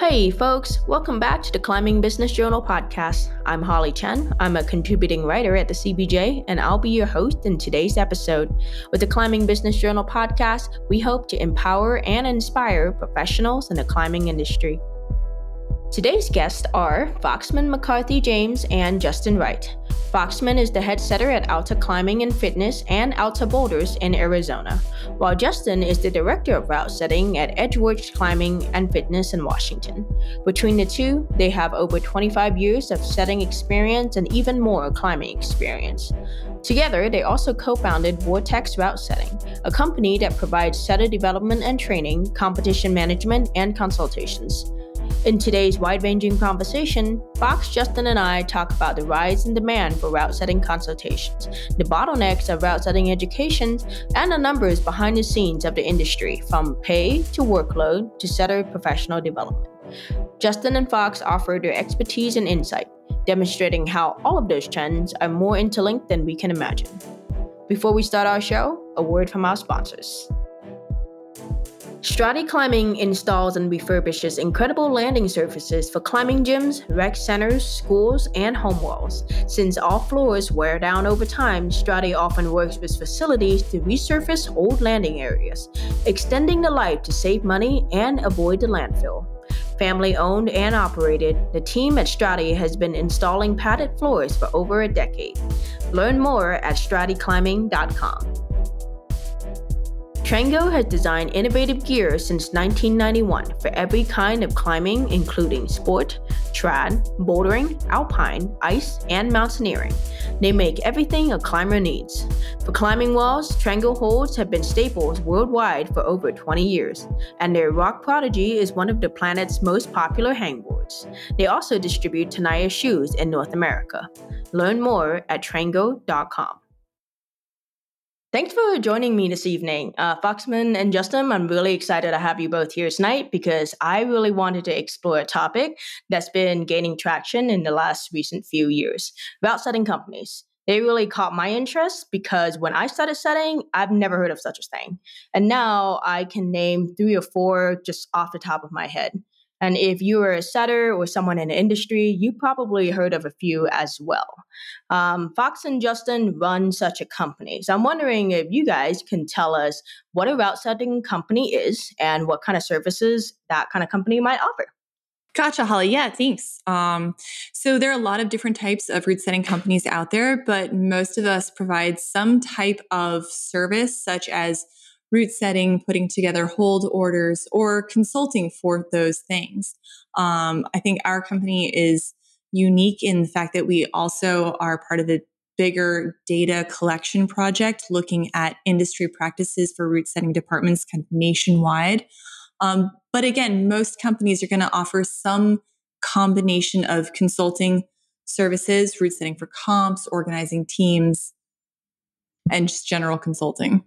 Hey, folks, welcome back to the Climbing Business Journal podcast. I'm Holly Chen. I'm a contributing writer at the CBJ, and I'll be your host in today's episode. With the Climbing Business Journal podcast, we hope to empower and inspire professionals in the climbing industry. Today's guests are Foxman McCarthy James and Justin Wright. Foxman is the head setter at Alta Climbing and Fitness and Alta Boulders in Arizona, while Justin is the director of route setting at Edgeworks Climbing and Fitness in Washington. Between the two, they have over 25 years of setting experience and even more climbing experience. Together, they also co founded Vortex Route Setting, a company that provides setter development and training, competition management, and consultations. In today's wide ranging conversation, Fox, Justin, and I talk about the rise in demand for route setting consultations, the bottlenecks of route setting education, and the numbers behind the scenes of the industry, from pay to workload to setter professional development. Justin and Fox offer their expertise and insight, demonstrating how all of those trends are more interlinked than we can imagine. Before we start our show, a word from our sponsors. Strati Climbing installs and refurbishes incredible landing surfaces for climbing gyms, rec centers, schools, and home walls. Since all floors wear down over time, Strati often works with facilities to resurface old landing areas, extending the life to save money and avoid the landfill. Family owned and operated, the team at Strati has been installing padded floors for over a decade. Learn more at straticlimbing.com. Trango has designed innovative gear since 1991 for every kind of climbing, including sport, trad, bouldering, alpine, ice, and mountaineering. They make everything a climber needs. For climbing walls, Trango holds have been staples worldwide for over 20 years, and their Rock Prodigy is one of the planet's most popular hangboards. They also distribute Tenaya shoes in North America. Learn more at trango.com. Thanks for joining me this evening. Uh, Foxman and Justin, I'm really excited to have you both here tonight because I really wanted to explore a topic that's been gaining traction in the last recent few years route setting companies. They really caught my interest because when I started setting, I've never heard of such a thing. And now I can name three or four just off the top of my head. And if you are a setter or someone in the industry, you probably heard of a few as well. Um, Fox and Justin run such a company. So I'm wondering if you guys can tell us what a route setting company is and what kind of services that kind of company might offer. Gotcha, Holly. Yeah, thanks. Um, so there are a lot of different types of route setting companies out there, but most of us provide some type of service, such as route setting, putting together hold orders, or consulting for those things. Um, I think our company is unique in the fact that we also are part of a bigger data collection project looking at industry practices for route setting departments kind of nationwide. Um, but again, most companies are going to offer some combination of consulting services, route setting for comps, organizing teams, and just general consulting.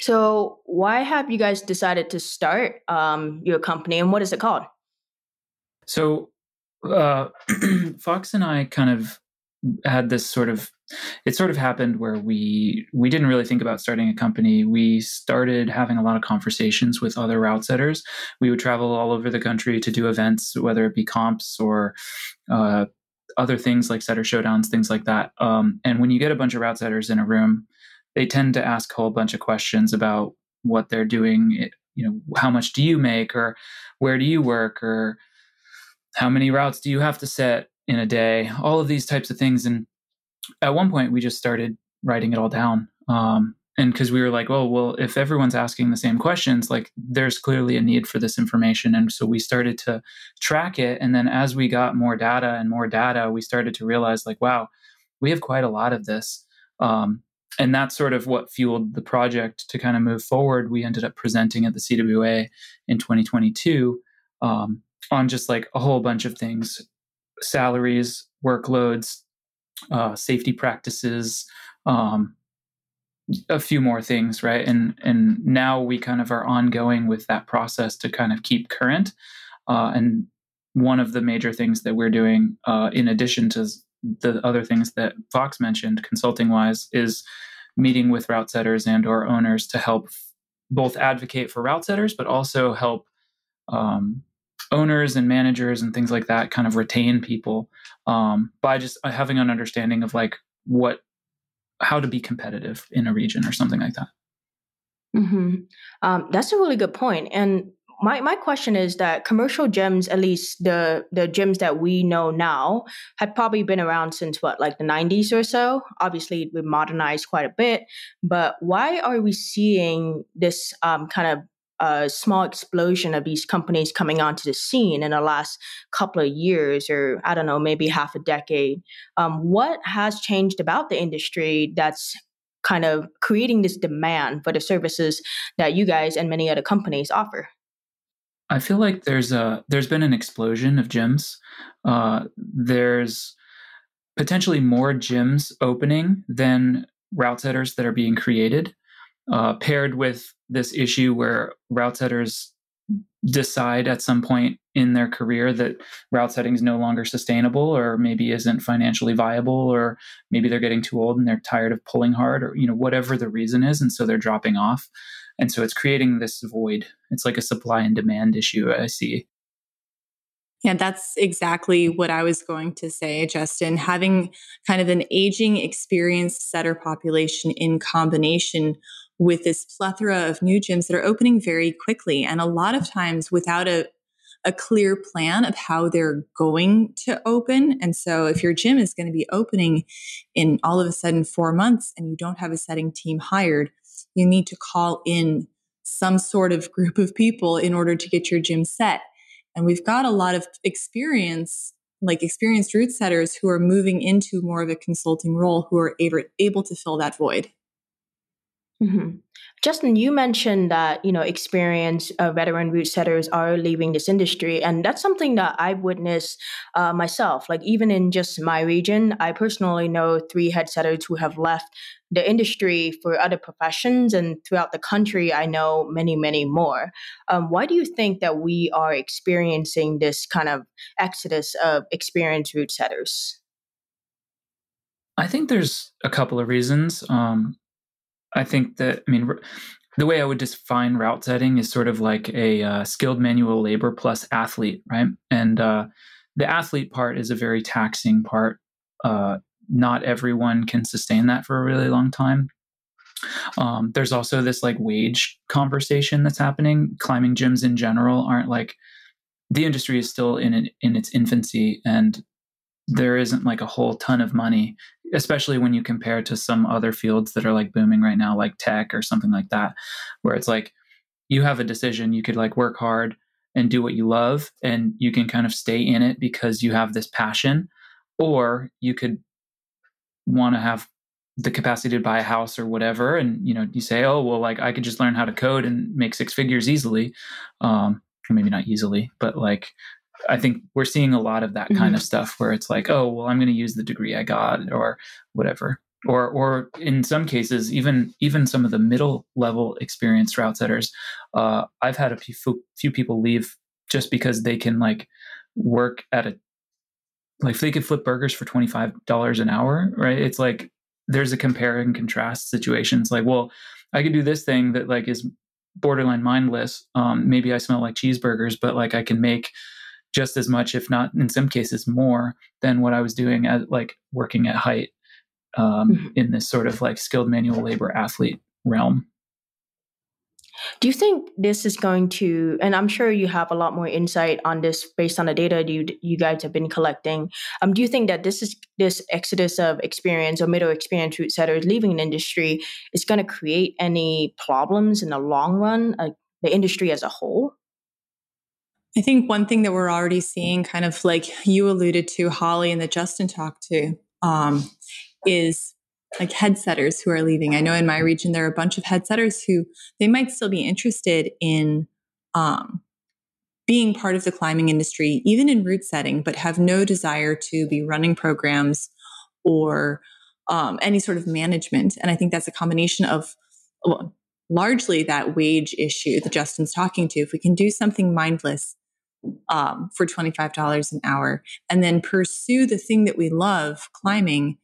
So, why have you guys decided to start um, your company, and what is it called? So, uh, Fox and I kind of had this sort of it sort of happened where we we didn't really think about starting a company. We started having a lot of conversations with other route setters. We would travel all over the country to do events whether it be comps or uh, other things like setter showdowns things like that. Um, and when you get a bunch of route setters in a room they tend to ask a whole bunch of questions about what they're doing you know how much do you make or where do you work or how many routes do you have to set in a day all of these types of things. And at one point we just started writing it all down um, and because we were like oh well if everyone's asking the same questions like there's clearly a need for this information. And so we started to track it and then as we got more data and more data we started to realize like wow we have quite a lot of this um, and that's sort of what fueled the project to kind of move forward. We ended up presenting at the CWA in 2022 um, on just like a whole bunch of things salaries, workloads, uh, safety practices, um, a few more things, right? And and now we kind of are ongoing with that process to kind of keep current. Uh, and one of the major things that we're doing, uh, in addition to the other things that Fox mentioned, consulting wise, is meeting with route setters and or owners to help both advocate for route setters, but also help um, owners and managers and things like that kind of retain people um, by just uh, having an understanding of like what how to be competitive in a region or something like that. Mm-hmm. Um, that's a really good. And my, my question is that commercial gyms, at least the the gyms that we know now, had probably been around since what, like the 90s or so. Obviously, we modernized quite a bit, but why are we seeing this um, kind of a small explosion of these companies coming onto the scene in the last couple of years, or I don't know, maybe half a decade. Um, what has changed about the industry that's kind of creating this demand for the services that you guys and many other companies offer? I feel like there's a there's been an explosion of gyms. Uh, there's potentially more gyms opening than route setters that are being created, uh, paired with this issue where route setters decide at some point in their career that route setting is no longer sustainable or maybe isn't financially viable or maybe they're getting too old and they're tired of pulling hard or you know whatever the reason is and so they're dropping off and so it's creating this void it's like a supply and demand issue i see yeah, that's exactly what I was going to say, Justin. Having kind of an aging, experienced setter population in combination with this plethora of new gyms that are opening very quickly and a lot of times without a, a clear plan of how they're going to open. And so if your gym is going to be opening in all of a sudden four months and you don't have a setting team hired, you need to call in some sort of group of people in order to get your gym set. And we've got a lot of experience like experienced route setters who are moving into more of a consulting role who are able, to fill that void. Mm-hmm. Justin, you mentioned that you know experienced uh, veteran route setters are leaving this industry, and that's something that I've witnessed uh, myself. Like even in just my region, I personally know three head setters who have left the industry for other professions, and throughout the country, I know many, many more. Um, why do you think that we are experiencing this kind of exodus of experienced route setters? I think there's a couple of reasons. Um, I think that, I mean, the way I would define route setting is sort of like a uh, skilled manual labor plus athlete, right? And uh, the athlete part is a very taxing part. Uh, not everyone can sustain that for a really long time. Um, there's also this like wage conversation that's happening. Climbing gyms in general aren't like the industry is still in it, in its infancy, and there isn't like a whole ton of money especially when you compare to some other fields that are like booming right now like tech or something like that where it's like you have a decision you could like work hard and do what you love and you can kind of stay in it because you have this passion or you could want to have the capacity to buy a house or whatever and you know you say oh well like i could just learn how to code and make six figures easily um maybe not easily but like I think we're seeing a lot of that kind mm-hmm. of stuff where it's like, oh, well, I'm going to use the degree I got or whatever. Or, or in some cases, even even some of the middle level experienced route setters, uh, I've had a few, few people leave just because they can like work at a like they could flip burgers for twenty five dollars an hour, right? It's like there's a compare and contrast situation. It's like, well, I can do this thing that like is borderline mindless. Um, maybe I smell like cheeseburgers, but like I can make just as much, if not in some cases more, than what I was doing at like working at height um, mm-hmm. in this sort of like skilled manual labor athlete realm. Do you think this is going to, and I'm sure you have a lot more insight on this based on the data you you guys have been collecting. Um, do you think that this is this exodus of experience or middle experience route setters leaving an industry is going to create any problems in the long run, uh, the industry as a whole? I think one thing that we're already seeing, kind of like you alluded to, Holly, and that Justin talked to, um, is like headsetters who are leaving. I know in my region there are a bunch of headsetters who they might still be interested in um, being part of the climbing industry, even in route setting, but have no desire to be running programs or um, any sort of management. And I think that's a combination of well, largely that wage issue that Justin's talking to. If we can do something mindless um, for $25 an hour and then pursue the thing that we love, climbing,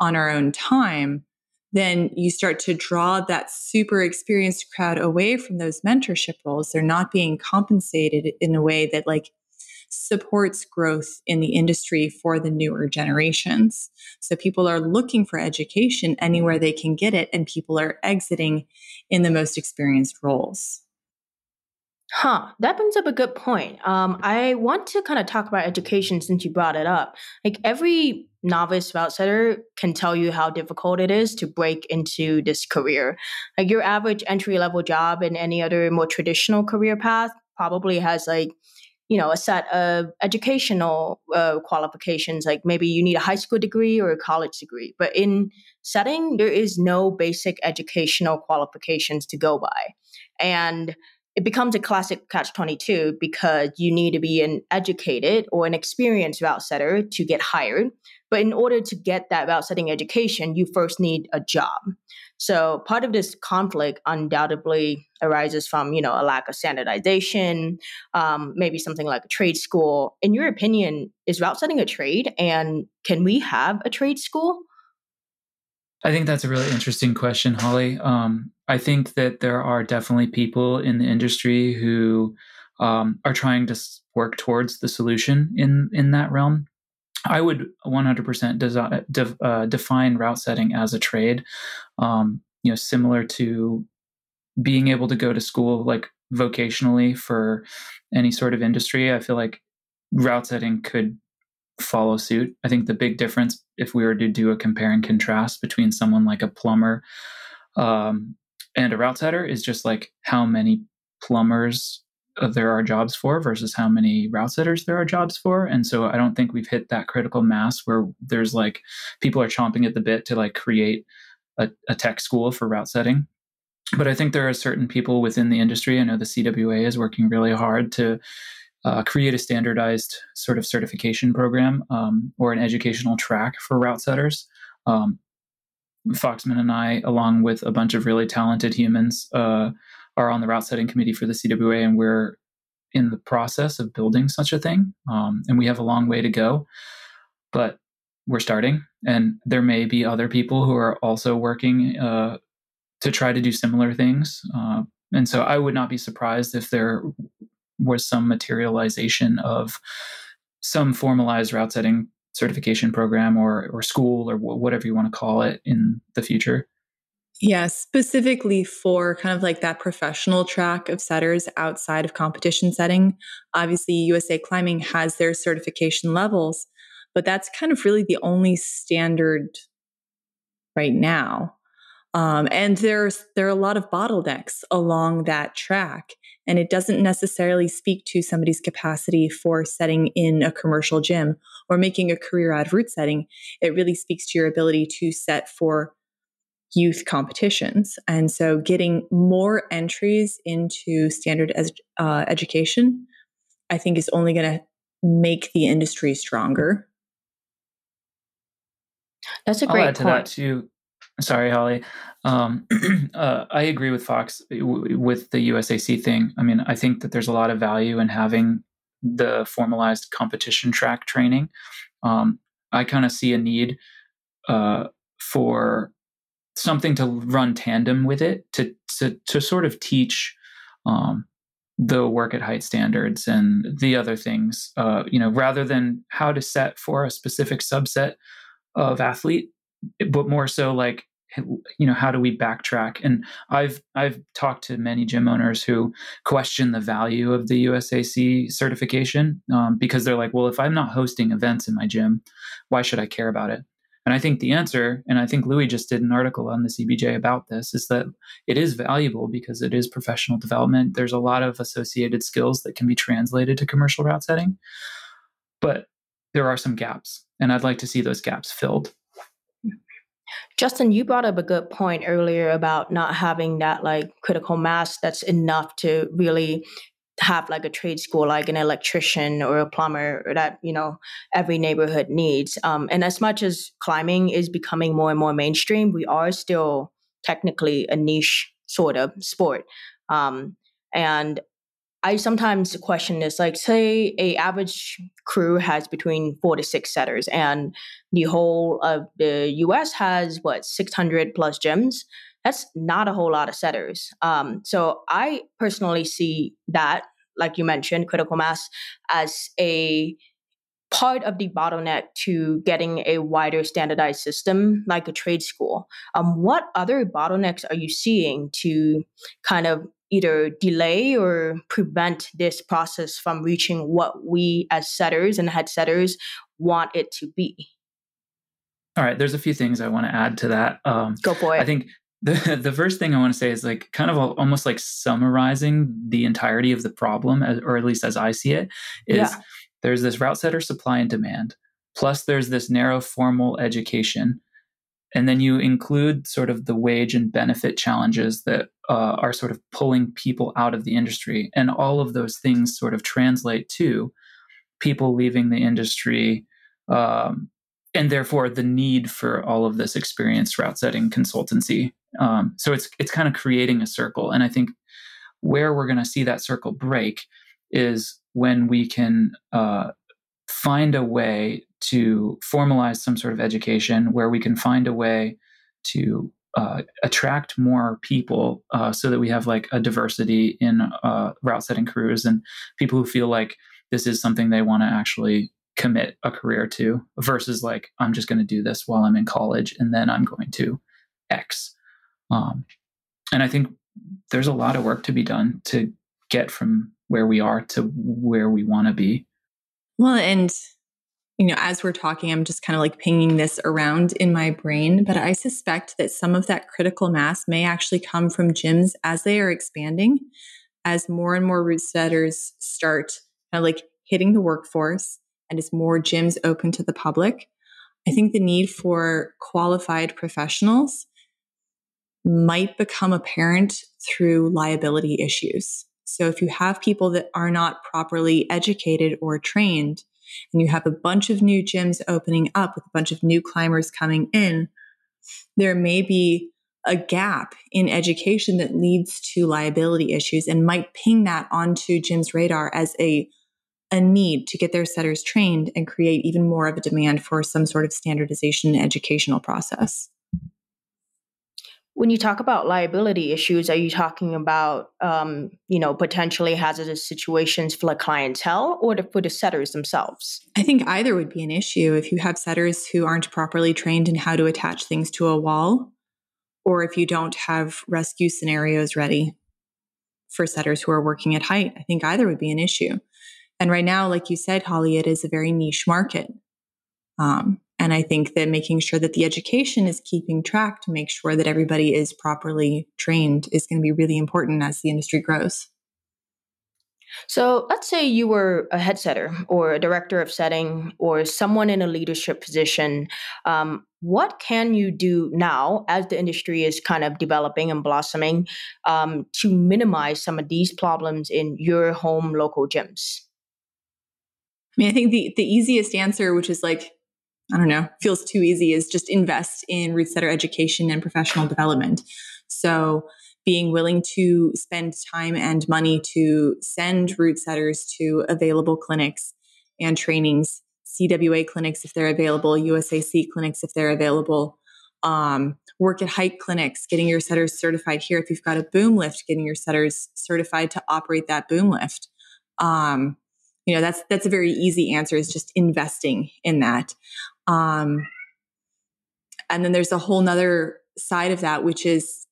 on our own time, then you start to draw that super experienced crowd away from those mentorship roles. They're not being compensated in a way that like supports growth in the industry for the newer generations. So people are looking for education anywhere they can get it, and people are exiting in the most experienced roles. Huh, that brings up a good point. Um, I want to kind of talk about education since you brought it up. Like every novice route setter can tell you how difficult it is to break into this career. Like your average entry level job in any other more traditional career path probably has like you know a set of educational uh, qualifications like maybe you need a high school degree or a college degree but in setting there is no basic educational qualifications to go by and it becomes a classic catch 22 because you need to be an educated or an experienced route setter to get hired but in order to get that route setting education you first need a job so part of this conflict undoubtedly arises from, you know, a lack of standardization, um, maybe something like a trade school. In your opinion, is route setting a trade, and can we have a trade school? I think that's a really interesting question, Holly. Um, I think that there are definitely people in the industry who um, are trying to work towards the solution in in that realm. I would 100% desi- de- uh, define route setting as a trade, um, you know, similar to being able to go to school like vocationally for any sort of industry. I feel like route setting could follow suit. I think the big difference, if we were to do a compare and contrast between someone like a plumber um, and a route setter, is just like how many plumbers there are jobs for versus how many route setters there are jobs for. And so I don't think we've hit that critical mass where there's like people are chomping at the bit to like create a, a tech school for route setting. But I think there are certain people within the industry. I know the CWA is working really hard to uh, create a standardized sort of certification program um, or an educational track for route setters. Um, Foxman and I, along with a bunch of really talented humans, uh, are on the route setting committee for the CWA, and we're in the process of building such a thing. Um, and we have a long way to go, but we're starting. And there may be other people who are also working uh, to try to do similar things. Uh, and so I would not be surprised if there was some materialization of some formalized route setting certification program or, or school or whatever you want to call it in the future. Yeah, specifically for kind of like that professional track of setters outside of competition setting. Obviously, USA Climbing has their certification levels, but that's kind of really the only standard right now. Um, and there's there are a lot of bottlenecks along that track, and it doesn't necessarily speak to somebody's capacity for setting in a commercial gym or making a career out of route setting. It really speaks to your ability to set for youth competitions. And so getting more entries into standard as, uh, education, I think is only going to make the industry stronger. That's a great I'll add point. to that too. Sorry, Holly. Um, uh, I agree with Fox with the USAC thing. I mean, I think that there's a lot of value in having the formalized competition track training. Um, I kind of see a need uh, for something to run tandem with it to to to sort of teach um, the work at height standards and the other things. Uh, you know, rather than how to set for a specific subset of athlete, but more so like you know how do we backtrack and i've i've talked to many gym owners who question the value of the usac certification um, because they're like well if i'm not hosting events in my gym why should i care about it and I think the answer, and I think Louis just did an article on the CBJ about this, is that it is valuable because it is professional development. There's a lot of associated skills that can be translated to commercial route setting, but there are some gaps, and I'd like to see those gaps filled. Justin, you brought up a good point earlier about not having that like critical mass that's enough to really have like a trade school like an electrician or a plumber or that you know every neighborhood needs. Um, and as much as climbing is becoming more and more mainstream we are still technically a niche sort of sport. Um, and I sometimes question this. Like, say a average crew has between four to six setters, and the whole of the U.S. has what six hundred plus gyms. That's not a whole lot of setters. Um, so I personally see that, like you mentioned, critical mass as a part of the bottleneck to getting a wider standardized system like a trade school. Um, what other bottlenecks are you seeing to kind of either delay or prevent this process from reaching what we as setters and head setters want it to be? All right, there's a few things I want to add to that. Um, Go for it. I think the the first thing I want to say is like kind of almost like summarizing the entirety of the problem, or at least as I see it, is yeah there's this route setter supply and demand, plus there's this narrow formal education. And then you include sort of the wage and benefit challenges that uh, are sort of pulling people out of the industry. And all of those things sort of translate to people leaving the industry. Um, and therefore the need for all of this experienced route setting consultancy. Um, so it's it's kind of creating a circle. And I think where we're going to see that circle break is when we can uh, find a way to formalize some sort of education where we can find a way to uh, attract more people uh, so that we have like a diversity in uh, route setting crews and people who feel like this is something they want to actually commit a career to versus like i'm just going to do this while i'm in college and then i'm going to x um, and i think there's a lot of work to be done to get from where we are to where we want to be. Well, and you know, as we're talking, I'm just kind of like pinging this around in my brain, but I suspect that some of that critical mass may actually come from gyms as they are expanding, as more and more route setters start kind of like hitting the workforce and as more gyms open to the public. I think the need for qualified professionals might become apparent through liability issues. So if you have people that are not properly educated or trained, and you have a bunch of new gyms opening up with a bunch of new climbers coming in, there may be a gap in education that leads to liability issues and might ping that onto gyms' radar as a a need to get their setters trained and create even more of a demand for some sort of standardization educational process. When you talk about liability issues, are you talking about, um, you know, potentially hazardous situations for the clientele or for the setters themselves? I think either would be an issue if you have setters who aren't properly trained in how to attach things to a wall, or if you don't have rescue scenarios ready for setters who are working at height. I think either would be an issue. And right now, like you said, Holly, it is a very niche market. Um, and I think that making sure that the education is keeping track to make sure that everybody is properly trained is going to be really important as the industry grows. So let's say you were a head setter or a director of setting or someone in a leadership position. Um, what can you do now as the industry is kind of developing and blossoming um, to minimize some of these problems in your home local gyms? I mean, I think the, the easiest answer, which is like I don't know, feels too easy is just invest in route setter education and professional development. So being willing to spend time and money to send route setters to available clinics and trainings, CWA clinics if they're available, USAC clinics if they're available, um, work at height clinics, getting your setters certified here. If you've got a boom lift, getting your setters certified to operate that boom lift. Um, you know that's that's a very easy answer is just investing in that um, and then there's a whole nother side of that, which is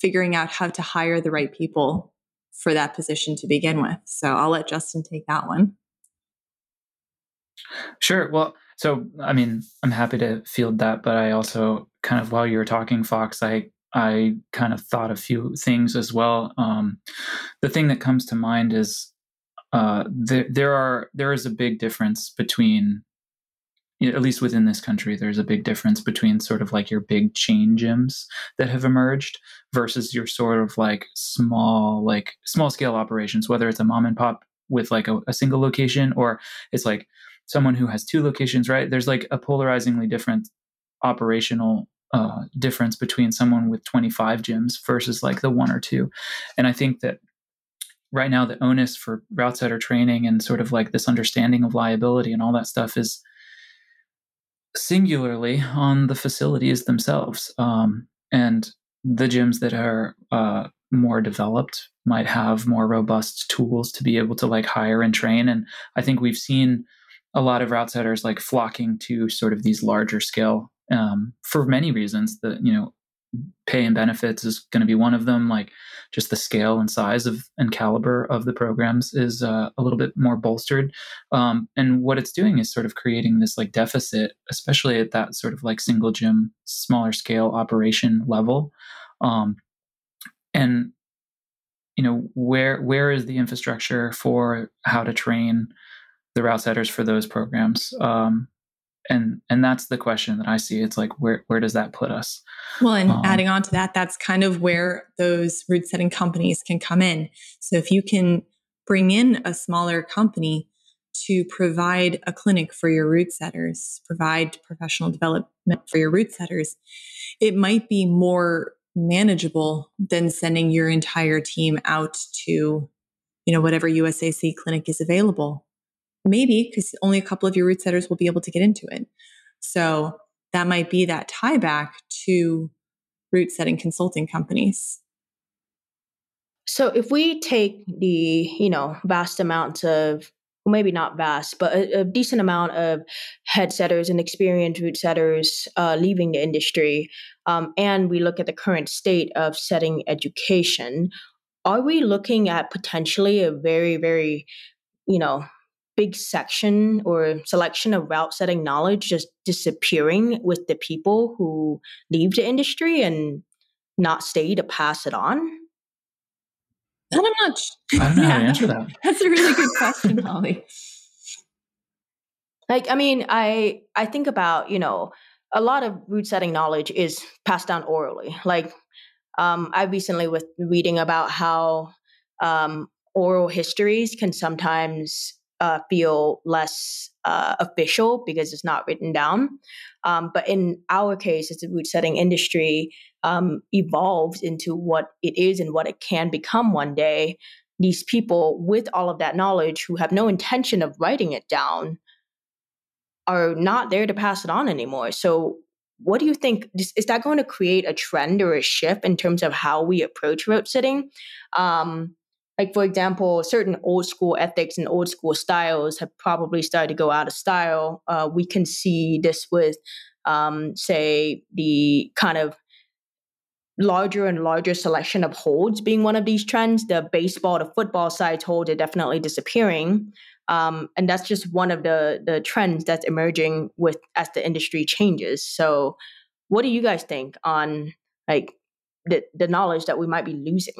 figuring out how to hire the right people for that position to begin with. So I'll let Justin take that one. Sure. Well, so I mean, I'm happy to field that, but I also kind of while you were talking, Fox, I I kind of thought a few things as well. Um, the thing that comes to mind is uh, there there are there is a big difference between at least within this country, there's a big difference between sort of like your big chain gyms that have emerged versus your sort of like small, like small scale operations, whether it's a mom and pop with like a, a single location or it's like someone who has two locations, right? There's like a polarizingly different operational uh, difference between someone with 25 gyms versus like the one or two. And I think that right now the onus for route setter training and sort of like this understanding of liability and all that stuff is singularly on the facilities themselves. Um, and the gyms that are uh, more developed might have more robust tools to be able to like hire and train. And I think we've seen a lot of route setters like flocking to sort of these larger scale um, for many reasons. That you know, pay and benefits is going to be one of them. Like just the scale and size of and caliber of the programs is uh, a little bit more bolstered. Um, and what it's doing is sort of creating this like deficit, especially at that sort of like single gym, smaller scale operation level. Um, and you know where where is the infrastructure for how to train the route setters for those programs um, and and that's the question that i see. It's like where where does that put us? Well and um, adding on to that that's kind of where those route setting companies can come in. So if you can bring in a smaller company to provide a clinic for your route setters provide professional development for your route setters it might be more manageable than sending your entire team out to you know whatever usac clinic is available Maybe because only a couple of your route setters will be able to get into it. So that might be that tie back to route setting consulting companies. So if we take the, you know, vast amounts of maybe not vast, but a, a, decent amount of head setters and experienced route setters uh, leaving the industry, um, and we look at the current state of setting education, are we looking at potentially a very, very, you know, big section or selection of route setting knowledge just disappearing with the people who leave the industry and not stay to pass it on? And I'm not. I don't know yeah, how to answer that. That's a really good question, Holly. Like, I mean, I I think about you know a lot of route setting knowledge is passed down orally. Like, um, I recently was reading about how um, oral histories can sometimes uh, feel less uh, official because it's not written down. Um, but in our case, as the route setting industry um, evolves into what it is and what it can become one day, these people with all of that knowledge who have no intention of writing it down are not there to pass it on anymore. So, what do you think? Is that going to create a trend or a shift in terms of how we approach route setting? Um, like for example certain old school ethics and old school styles have probably started to go out of style. Uh, we can see this with um, say the kind of larger and larger selection of holds being one of these trends. The baseball to football size holds are definitely disappearing. Um, and that's just one of the the trends that's emerging with as the industry changes. So what do you guys think on like the, the knowledge that we might be losing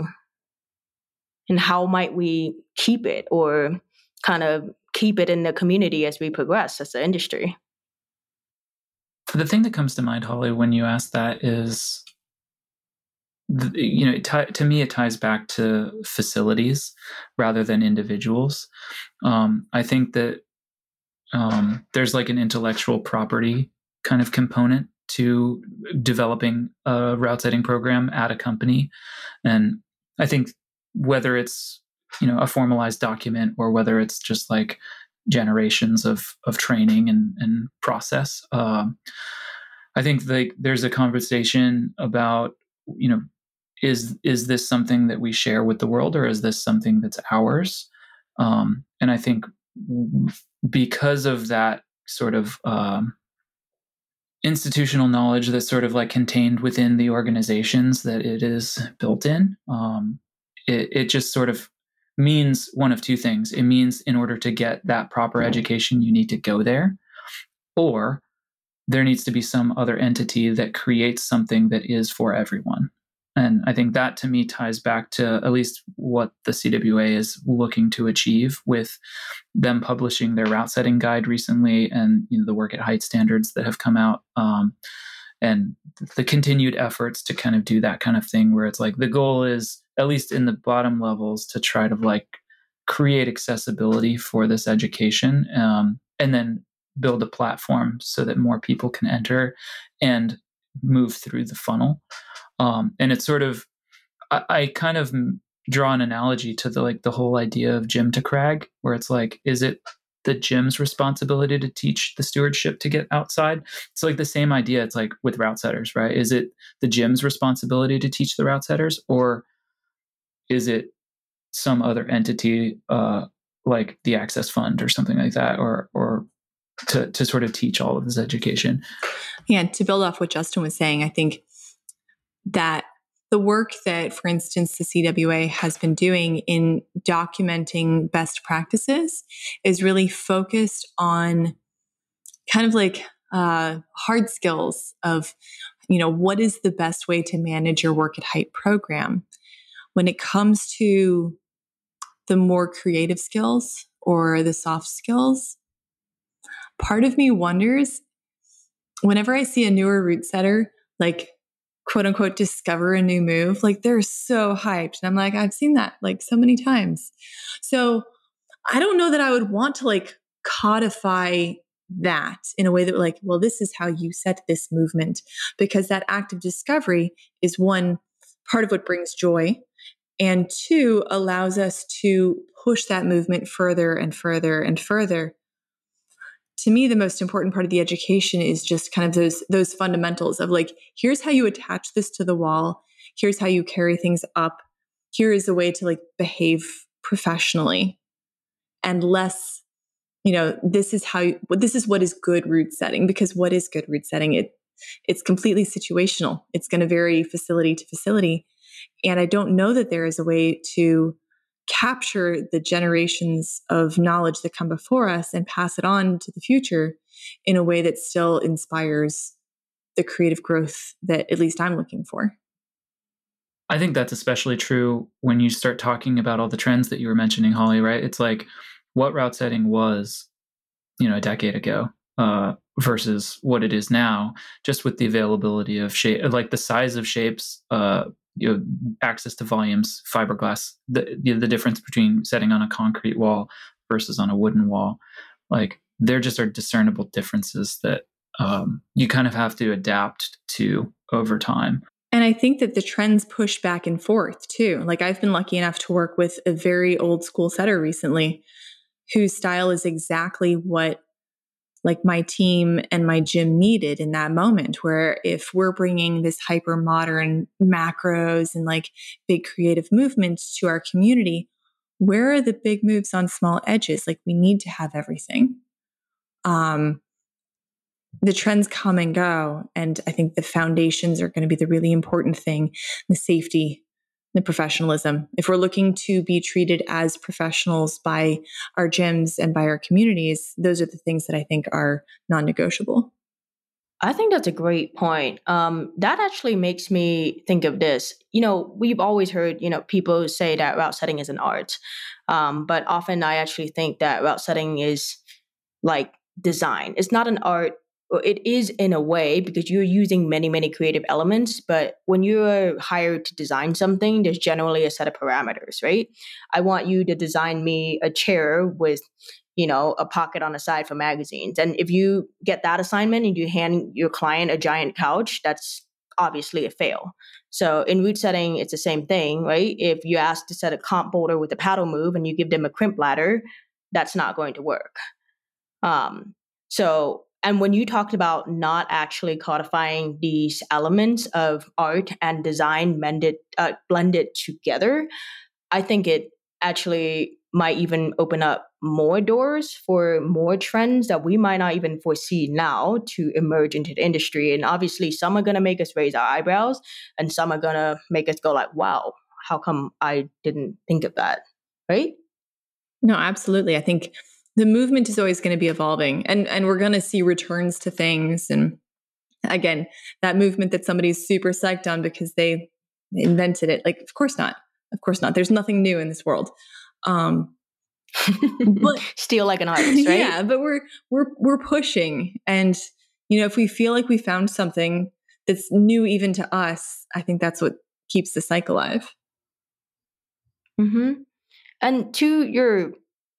and how might we keep it or kind of keep it in the community as we progress as an industry? The thing that comes to mind holly when you ask that is you know t- to me it ties back to facilities rather than individuals. Um, i think that um, there's like an intellectual property kind of component to developing a route setting program at a company. And i think whether it's you know a formalized document or whether it's just like generations of of training and and process um, i think like there's a conversation about you know is is this something that we share with the world or is this something that's ours? Um, and i think because of that sort of um, institutional knowledge that's sort of like contained within the organizations that it is built in um, it, it just sort of means one of two things. It means in order to get that proper education, you need to go there, or there needs to be some other entity that creates something that is for everyone. And I think that to me ties back to at least what the CWA is looking to achieve with them publishing their route setting guide recently and you know, the work at height standards that have come out. Um, and the continued efforts to kind of do that kind of thing where it's like the goal is at least in the bottom levels to try to like create accessibility for this education um, and then build a platform so that more people can enter and move through the funnel um, and it's sort of I, I kind of draw an analogy to the like the whole idea of gym to crag, where it's like, is it the gym's responsibility to teach the stewardship to get outside? It's like the same idea. It's like with route setters, right? Is it the gym's responsibility to teach the route setters, or is it some other entity uh, like the Access Fund or something like that, or or to to sort of teach all of this education? Yeah, to build off what Justin was saying, I think that the work that, for instance, the CWA has been doing in documenting best practices is really focused on kind of like uh, hard skills of, you know, what is the best way to manage your work at height program. When it comes to the more creative skills or the soft skills, part of me wonders whenever I see a newer route setter, like quote unquote discover a new move, like they're so hyped. And I'm like, I've seen that like so many times. So I don't know that I would want to like codify that in a way that like, well, this is how you set this movement because that act of discovery is one part of what brings joy and two allows us to push that movement further and further and further. To me the most important part of the education is just kind of those those fundamentals of like here's how you attach this to the wall. Here's how you carry things up. Here is a way to like behave professionally. And less you know this is how you, this is what is good route setting because what is good route setting? It it's completely situational. It's going to vary facility to facility and i don't know that there is a way to capture the generations of knowledge that come before us and pass it on to the future in a way that still inspires the creative growth that at least I'm looking for. I think that's especially true when you start talking about all the trends that you were mentioning, Holly, right? It's like what route setting was, you know, a decade ago uh, versus what it is now, just with the availability of shape, like the size of shapes, uh, you know, access to volumes, fiberglass, the, the the difference between setting on a concrete wall versus on a wooden wall, like there just are discernible differences that um, you kind of have to adapt to over time. And I think that the trends push back and forth too. Like I've been lucky enough to work with a very old school setter recently whose style is exactly what like my team and my gym needed in that moment where if we're bringing this hyper modern macros and like big creative movements to our community where are the big moves on small edges? Like we need to have everything. Um the trends come and go and i think the foundations are going to be the really important thing the safety the professionalism. If we're looking to be treated as professionals by our gyms and by our communities, those are the things that I think are non negotiable. I think that's a great point. Um, that actually makes me think of this. You know, we've always heard, you know, people say that route setting is an art. Um, but often I actually think that route setting is like design. It's not an art it is in a way because you're using many many creative elements but when you're hired to design something there's generally a set of parameters right? I want you to design me a chair with you know a pocket on the side for magazines. And if you get that assignment and you hand your client a giant couch that's obviously a fail. So in route setting it's the same thing right? If you ask to set a comp boulder with a paddle move and you give them a crimp ladder that's not going to work. Um, so and when you talked about not actually codifying these elements of art and design blended, uh, blended together, I think it actually might even open up more doors for more trends that we might not even foresee now to emerge into the industry. And obviously, some are going to make us raise our eyebrows, and some are going to make us go like, "Wow, how come I didn't think of that?" Right? No, absolutely. I think the movement is always going to be evolving and and we're going to see returns to things and again that movement that somebody's super psyched on because they invented it like of course not. Of course not. There's nothing new in this world. Um but steal like an artist right? Yeah but we're we're we're pushing and you know if we feel like we found something that's new even to us i think that's what keeps the cycle alive. Mm-hmm. and to your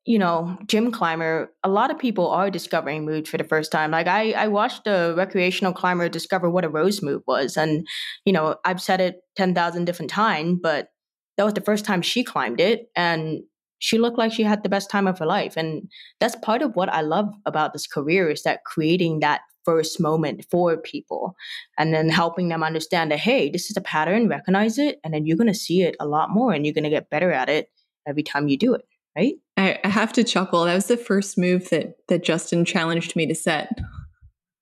you know, gym climber, a lot of people are discovering mood for the first time. Like I, I watched a recreational climber discover what a rose move was. And, you know, I've said it 10,000 different times, but that was the first time she climbed it and she looked like she had the best time of her life. And that's part of what I love about this career is that creating that first moment for people and then helping them understand that, hey, this is a pattern, recognize it, and then you're going to see it a lot more and you're going to get better at it every time you do it. Right. I, I have to chuckle. That was the first move that that Justin challenged me to set.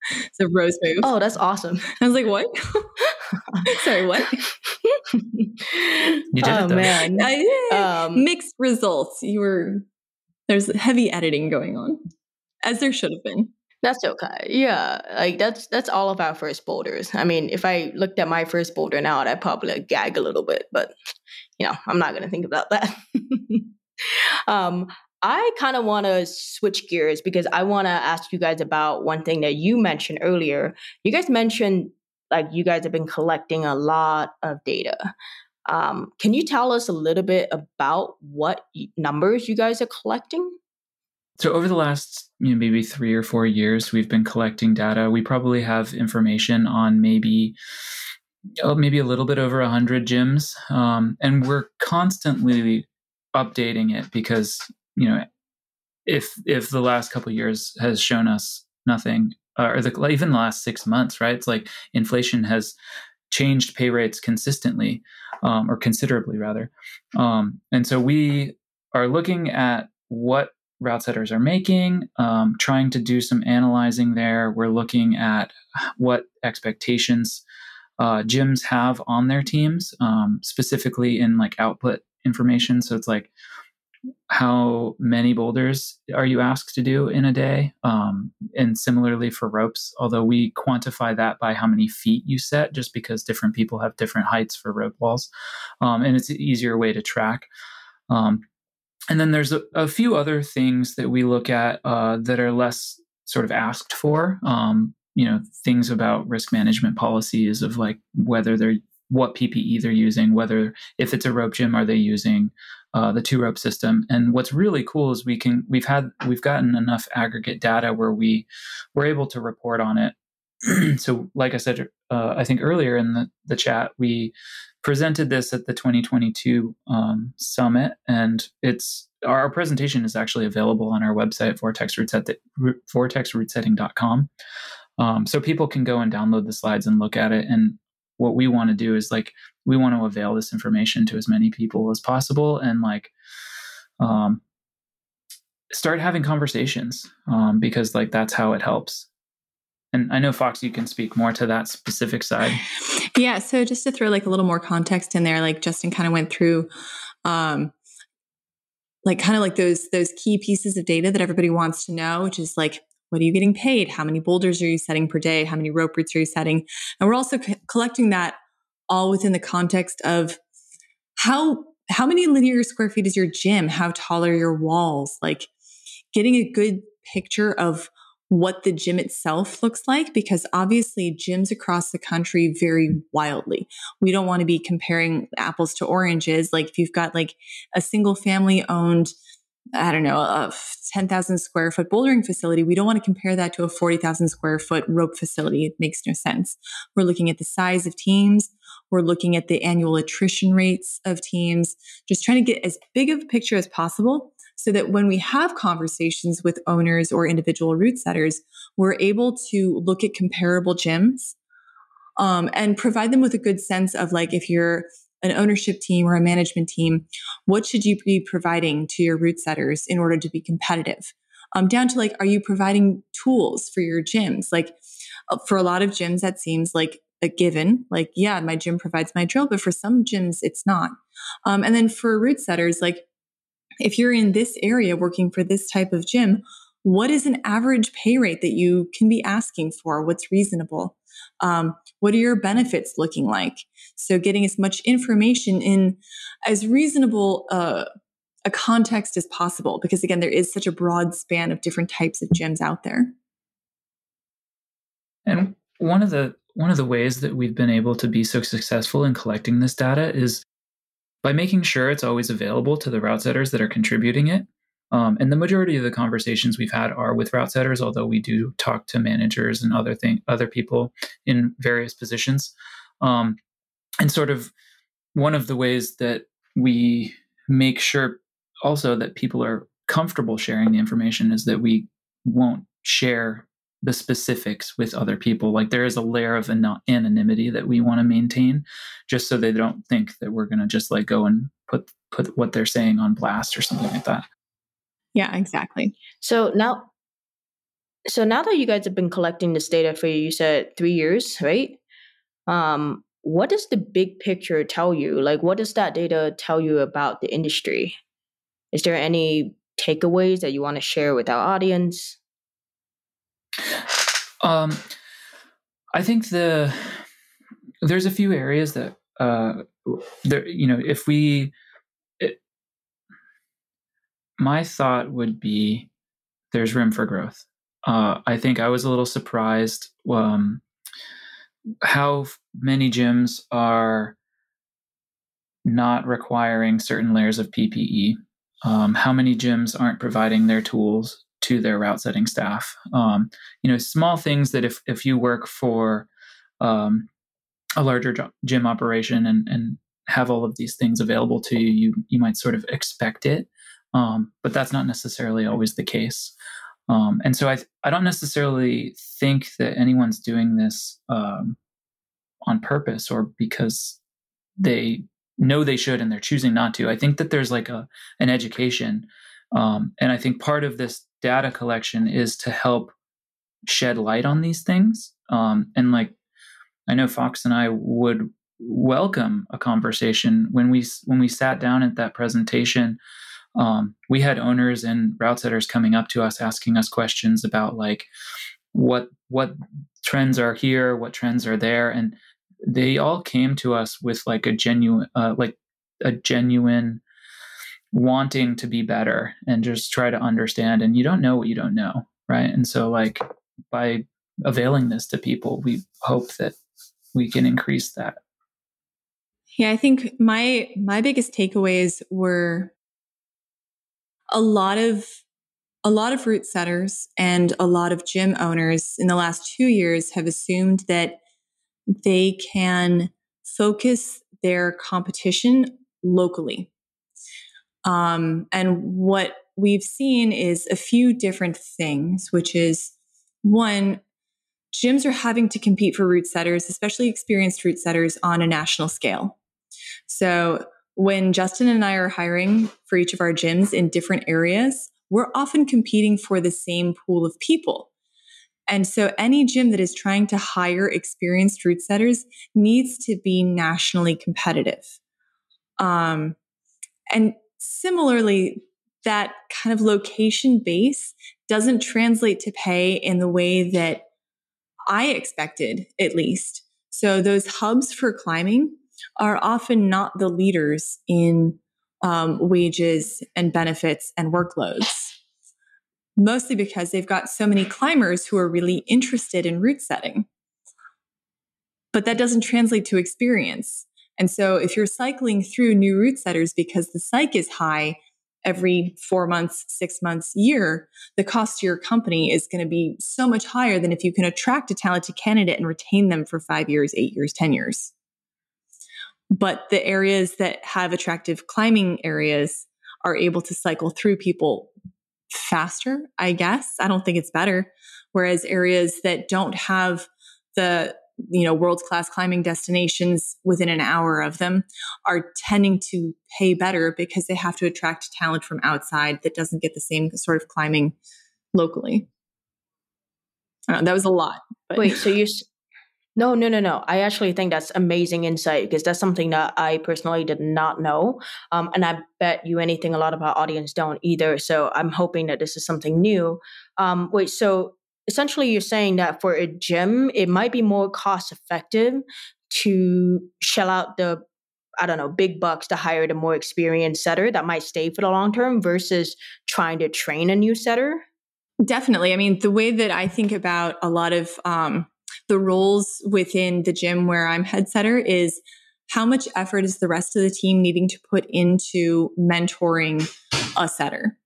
It's a rose move. Oh, that's awesome. I was like, what? Sorry, what? you did oh, it, though. man. I, um, mixed results. You were, there's heavy editing going on, as there should have been. That's okay. Yeah, like that's that's all of our first boulders. I mean, if I looked at my first boulder now, I'd probably like, gag a little bit, but you know, I'm not going to think about that. Um, I kind of want to switch gears because I want to ask you guys about one thing that you mentioned earlier. You guys mentioned like you guys have been collecting a lot of data. Um, can you tell us a little bit about what numbers you guys are collecting? So over the last you know, maybe three or four years, we've been collecting data. We probably have information on maybe oh, maybe a little bit over a hundred gyms, um, and we're constantly updating it because you know if if the last couple years has shown us nothing, or the, even the last six months, right? It's like inflation has changed pay rates consistently um, or considerably rather, um, and so we are looking at what route setters are making, um, trying to do some analyzing there. We're looking at what expectations uh, gyms have on their teams, um, specifically in like output information. So it's like how many boulders are you asked to do in a day? Um, and similarly for ropes, although we quantify that by how many feet you set, just because different people have different heights for rope walls. Um, and it's an easier way to track. Um, and then there's a, a, few other things that we look at uh, that are less sort of asked for. Um, you know, things about risk management policies of like whether they're what PPE they're using, whether if it's a rope gym, are they using uh, the two rope system? And what's really cool is we can we've had we've gotten enough aggregate data where we we're able to report on it so, like I said, uh, I think earlier in the, the chat, we presented this at the 2022 um, summit, and it's our presentation is actually available on our website, vortexrouteset, vortexroutesetting.com. Um, so people can go and download the slides and look at it. And what we want to do is like we want to avail this information to as many people as possible, and like um, start having conversations um, because like that's how it helps and I know Fox, you can speak more to that specific side. Yeah. So just to throw like a little more context in there, like Justin kind of went through, um, like kind of like those those key pieces of data that everybody wants to know, which is like what are you getting paid? How many boulders are you setting per day? How many rope routes are you setting? And we're also c- collecting that all within the context of how how many linear square feet is your gym? How tall are your walls? Like getting a good picture of what the gym itself looks like because obviously gyms across the country vary wildly. We don't want to be comparing apples to oranges. Like if you've got like a single family owned, I don't know, a 10,000 square foot bouldering facility, we don't want to compare that to a 40,000 square foot rope facility. It makes no sense. We're looking at the size of teams. We're looking at the annual attrition rates of teams, just trying to get as big of a picture as possible so that when we have conversations with owners or individual route setters, we're able to look at comparable gyms um, and provide them with a good sense of like if you're an ownership team or a management team, what should you be providing to your route setters in order to be competitive? Um, down to like, are you providing tools for your gyms? Like uh, for a lot of gyms, that seems like a given. Like, yeah, my gym provides my drill, but for some gyms, it's not. Um, and then for route setters, like if you're in this area working for this type of gym, what is an average pay rate that you can be asking for? What's reasonable? Um, what are your benefits looking like? So, getting as much information in as reasonable uh, a context as possible, because again, there is such a broad span of different types of gyms out there. And one of the one of the ways that we've been able to be so successful in collecting this data is by making sure it's always available to the route setters that are contributing it. Um, and the majority of the conversations we've had are with route setters, although we do talk to managers and other thing, other people in various positions. Um, and sort of one of the ways that we make sure also that people are comfortable sharing the information is that we won't share the specifics with other people. Like there is a layer of anonymity that we want to maintain, just so they don't think that we're going to just like go and put put what they're saying on blast or something like that. Yeah, exactly. So now, so now that you guys have been collecting this data for you said three years, right? Um, what does the big picture tell you? Like, what does that data tell you about the industry? Is there any takeaways that you want to share with our audience? Um, I think the there's a few areas that uh, there. You know, if we, it, my thought would be there's room for growth. Uh, I think I was a little surprised um, how many gyms are not requiring certain layers of PPE. Um, how many gyms aren't providing their tools to their route setting staff. Um, you know, small things that if if you work for um, a larger gym operation and and have all of these things available to you, you you might sort of expect it, um, but that's not necessarily always the case. Um, and so I I don't necessarily think that anyone's doing this um, on purpose or because they know they should and they're choosing not to. I think that there's like a an education um, and I think part of this data collection is to help shed light on these things. Um, and like, I know Fox and I would welcome a conversation when we when we sat down at that presentation. Um, we had owners and route setters coming up to us asking us questions about like what what trends are here, what trends are there, and they all came to us with like a genuine uh, like a genuine wanting to be better and just try to understand and you don't know what you don't know right? And so like by availing this to people we hope that we can increase that. Yeah i think my my biggest takeaways were a lot of a lot of route setters and a lot of gym owners in the last two years have assumed that they can focus their competition locally um, and what we've seen is a few different things, which is one, gyms are having to compete for route setters, especially experienced route setters on a national scale. So when Justin and I are hiring for each of our gyms in different areas, we're often competing for the same pool of people. And so any gym that is trying to hire experienced route setters needs to be nationally competitive. Um, and Similarly, that kind of location base doesn't translate to pay in the way that I expected, at least. So, those hubs for climbing are often not the leaders in um, wages and benefits and workloads, mostly because they've got so many climbers who are really interested in route setting. But that doesn't translate to experience. And so if you're cycling through new route setters because the psych is high every four months, six months, year, the cost to your company is going to be so much higher than if you can attract a talented candidate and retain them for five years, eight years, 10 years. But the areas that have attractive climbing areas are able to cycle through people faster, I guess. I don't think it's better. Whereas areas that don't have the you know world class climbing destinations within an hour of them are tending to pay better because they have to attract talent from outside that doesn't get the same sort of climbing locally know, that was a lot but. wait so you no no no no i actually think that's amazing insight because that's something that i personally did not know um, and i bet you anything a lot of our audience don't either so i'm hoping that this is something new um, wait so essentially you're saying that for a gym, it might be more cost effective to shell out the I don't know, big bucks to hire the more experienced setter that might stay for the long term versus trying to train a new setter? Definitely. I mean, the way that I think about a lot of um, the roles within the gym where I'm head setter is how much effort is the rest of the team needing to put into mentoring a setter?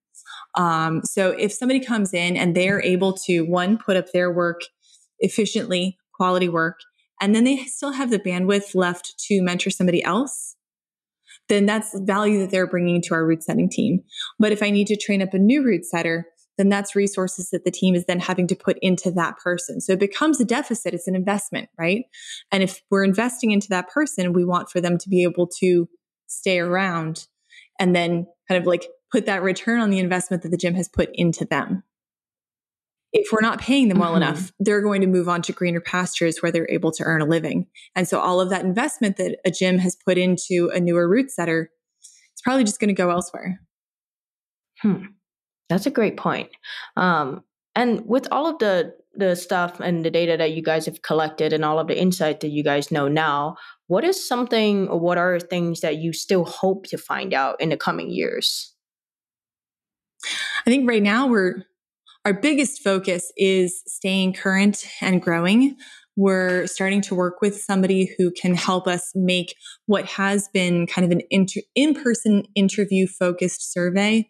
Um, so if somebody comes in and they're able to one put up their work efficiently, quality work, and then they still have the bandwidth left to mentor somebody else, then that's value that they're bringing to our route setting team. But if I need to train up a new route setter, then that's resources that the team is then having to put into that person. So it becomes a deficit. It's an investment, right? And if we're investing into that person, we want for them to be able to stay around and then kind of like put that return on the investment that the gym has put into them. If we're not paying them well mm-hmm. enough, they're going to move on to greener pastures where they're able to earn a living. And so all of that investment that a gym has put into a newer route setter, it's probably just going to go elsewhere. Hmm. That's a great point. Um, and with all of the the stuff and the data that you guys have collected and all of the insight that you guys know now, what is something or what are things that you still hope to find out in the coming years? I think right now we're our biggest focus is staying current and growing. We're starting to work with somebody who can help us make what has been kind of an inter- in-person interview focused survey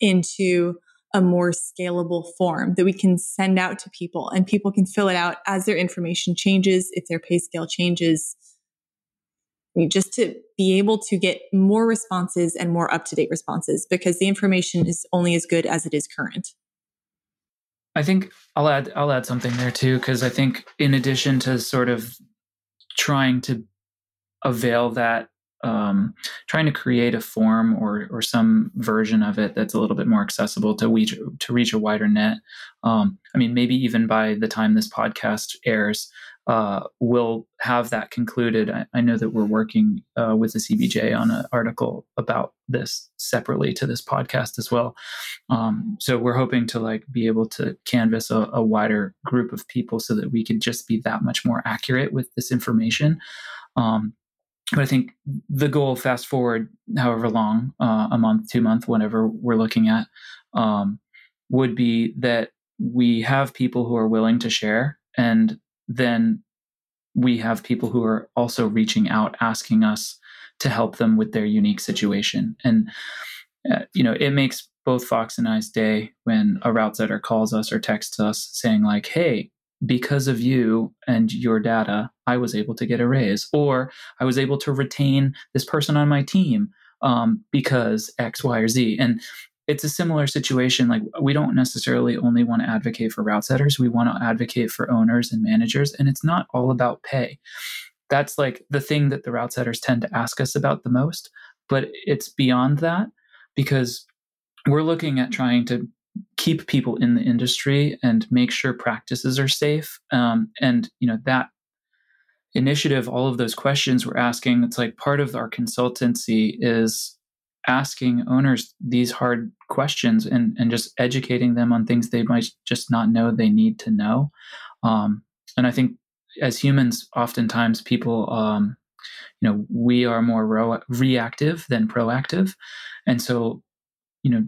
into a more scalable form that we can send out to people and people can fill it out as their information changes, if their pay scale changes, just to be able to get more responses and more up to date responses because the information is only as good as it is current. I think I'll add I'll add something there too because I think in addition to sort of trying to avail that um, trying to create a form or or some version of it that's a little bit more accessible to reach to reach a wider net. Um, I mean, maybe even by the time this podcast airs, uh, we'll have that concluded. I, I know that we're working uh, with the CBJ on an article about this separately to this podcast as well. Um, so we're hoping to like be able to canvas a, a wider group of people so that we can just be that much more accurate with this information. Um, but I think the goal, fast forward however long, uh, a month, two month, whatever we're looking at, um, would be that we have people who are willing to share, and then we have people who are also reaching out, asking us to help them with their unique situation. And uh, you know, it makes both Fox and I's day when a route setter calls us or texts us saying like, "Hey, because of you and your data, I was able to get a raise, or I was able to retain this person on my team um, because X, Y, or Z. And it's a similar situation. Like we don't necessarily only want to advocate for route setters, we want to advocate for owners and managers. And it's not all about pay. That's like the thing that the route setters tend to ask us about the most. But it's beyond that because we're looking at trying to keep people in the industry and make sure practices are safe. Um, and you know that initiative, all of those questions we're asking, it's like part of our consultancy is asking owners these hard questions and, and just educating them on things they might just not know they need to know. Um, and I think as humans, oftentimes people, um, you know, we are more ro- reactive than proactive. And so, you know,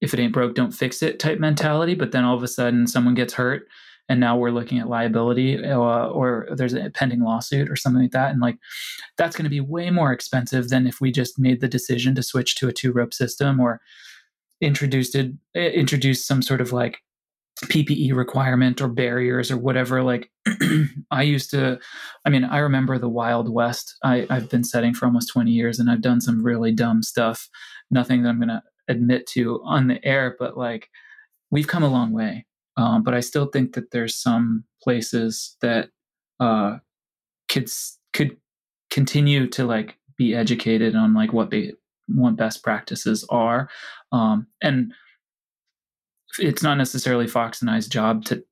if it ain't broke, don't fix it type mentality. But then all of a sudden someone gets hurt and now we're looking at liability uh, or there's a pending lawsuit or something like that. And like that's going to be way more expensive than if we just made the decision to switch to a two rope system or introduced it, introduced some sort of like PPE requirement or barriers or whatever. Like I used to, I mean, I remember the Wild West. I, I've been setting for almost 20 years and I've done some really dumb stuff. Nothing that I'm going to admit to on the air, but like we've come a long way. Um, but I still think that there's some places that uh, kids could continue to like be educated on like what they what best practices are, um, and it's not necessarily Fox and I's job to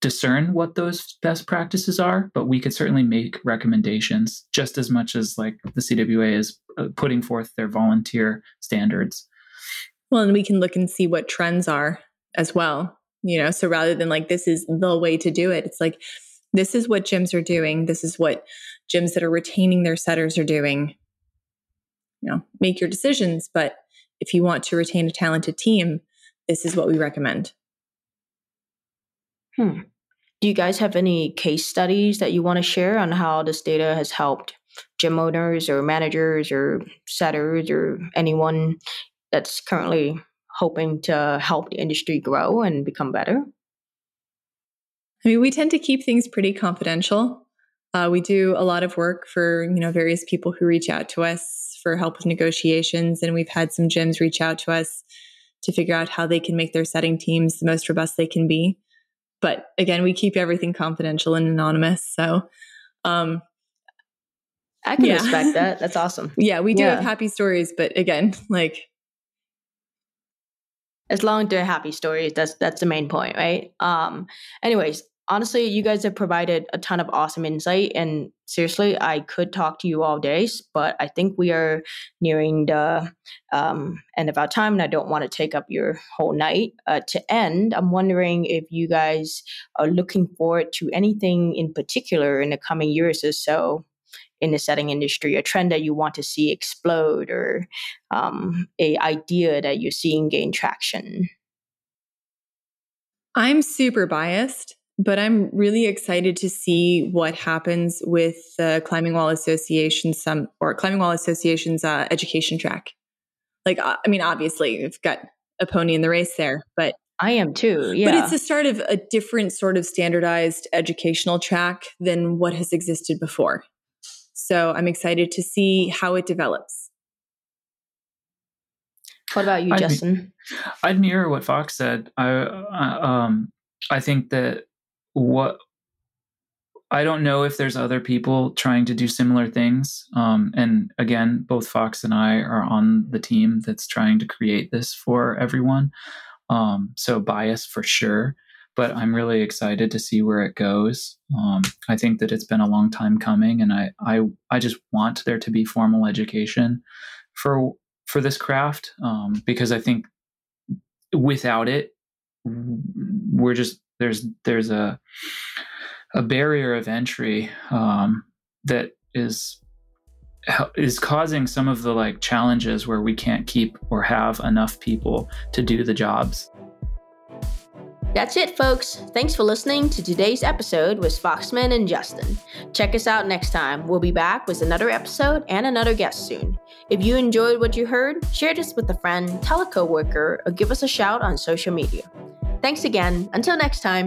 discern what those best practices are, but we could certainly make recommendations just as much as like the CWA is uh, putting forth their volunteer standards. Well, and we can look and see what trends are as well. You know, so rather than like, this is the way to do it, it's like, this is what gyms are doing. This is what gyms that are retaining their setters are doing. You know, make your decisions. But if you want to retain a talented team, this is what we recommend. Hmm. Do you guys have any case studies that you want to share on how this data has helped gym owners or managers or setters or anyone that's currently hoping to help the industry grow and become better? I mean, we tend to keep things pretty confidential. Uh, we do a lot of work for you know various people who reach out to us for help with negotiations. And we've had some gyms reach out to us to figure out how they can make their setting teams the most robust they can be. But again, we keep everything confidential and anonymous. So, um, I can yeah. respect that. That's awesome. yeah, we do yeah. have happy stories, but again, like as long as they're happy stories, that's that's the main point, right? Um, anyways, honestly, you guys have provided a ton of awesome insight. And seriously, I could talk to you all days, but I think we are nearing the um, end of our time, and I don't want to take up your whole night. Uh, to end, I'm wondering if you guys are looking forward to anything in particular in the coming years or so in the setting industry, a trend that you want to see explode, or um, a idea that you're seeing gain traction. I'm super biased but I'm really excited to see what happens with the Climbing Wall Association some or Climbing Wall Association's uh, education track. Like, uh, I mean, obviously, we've got a pony in the race there, but I am too. Yeah, but it's the start of a different sort of standardized educational track than what has existed before. So I'm excited to see how it develops. What about you, I'd Justin? I'd mirror what Fox said. I uh, um, I think that what I don't know if there's other people trying to do similar things. Um, and again, both Fox and I are on the team that's trying to create this for everyone. Um, so bias for sure, but I'm really excited to see where it goes. Um, I think that it's been a long time coming, and I, I I just want there to be formal education for for this craft um, because I think without it, we're just there's there's a a barrier of entry um, that is is causing some of the like challenges where we can't keep or have enough people to do the jobs. That's it, folks. Thanks for listening to today's episode with Foxman and Justin. Check us out next time. We'll be back with another episode and another guest soon. If you enjoyed what you heard, share this with a friend, tell a coworker, or give us a shout on social media. Thanks again. Until next time.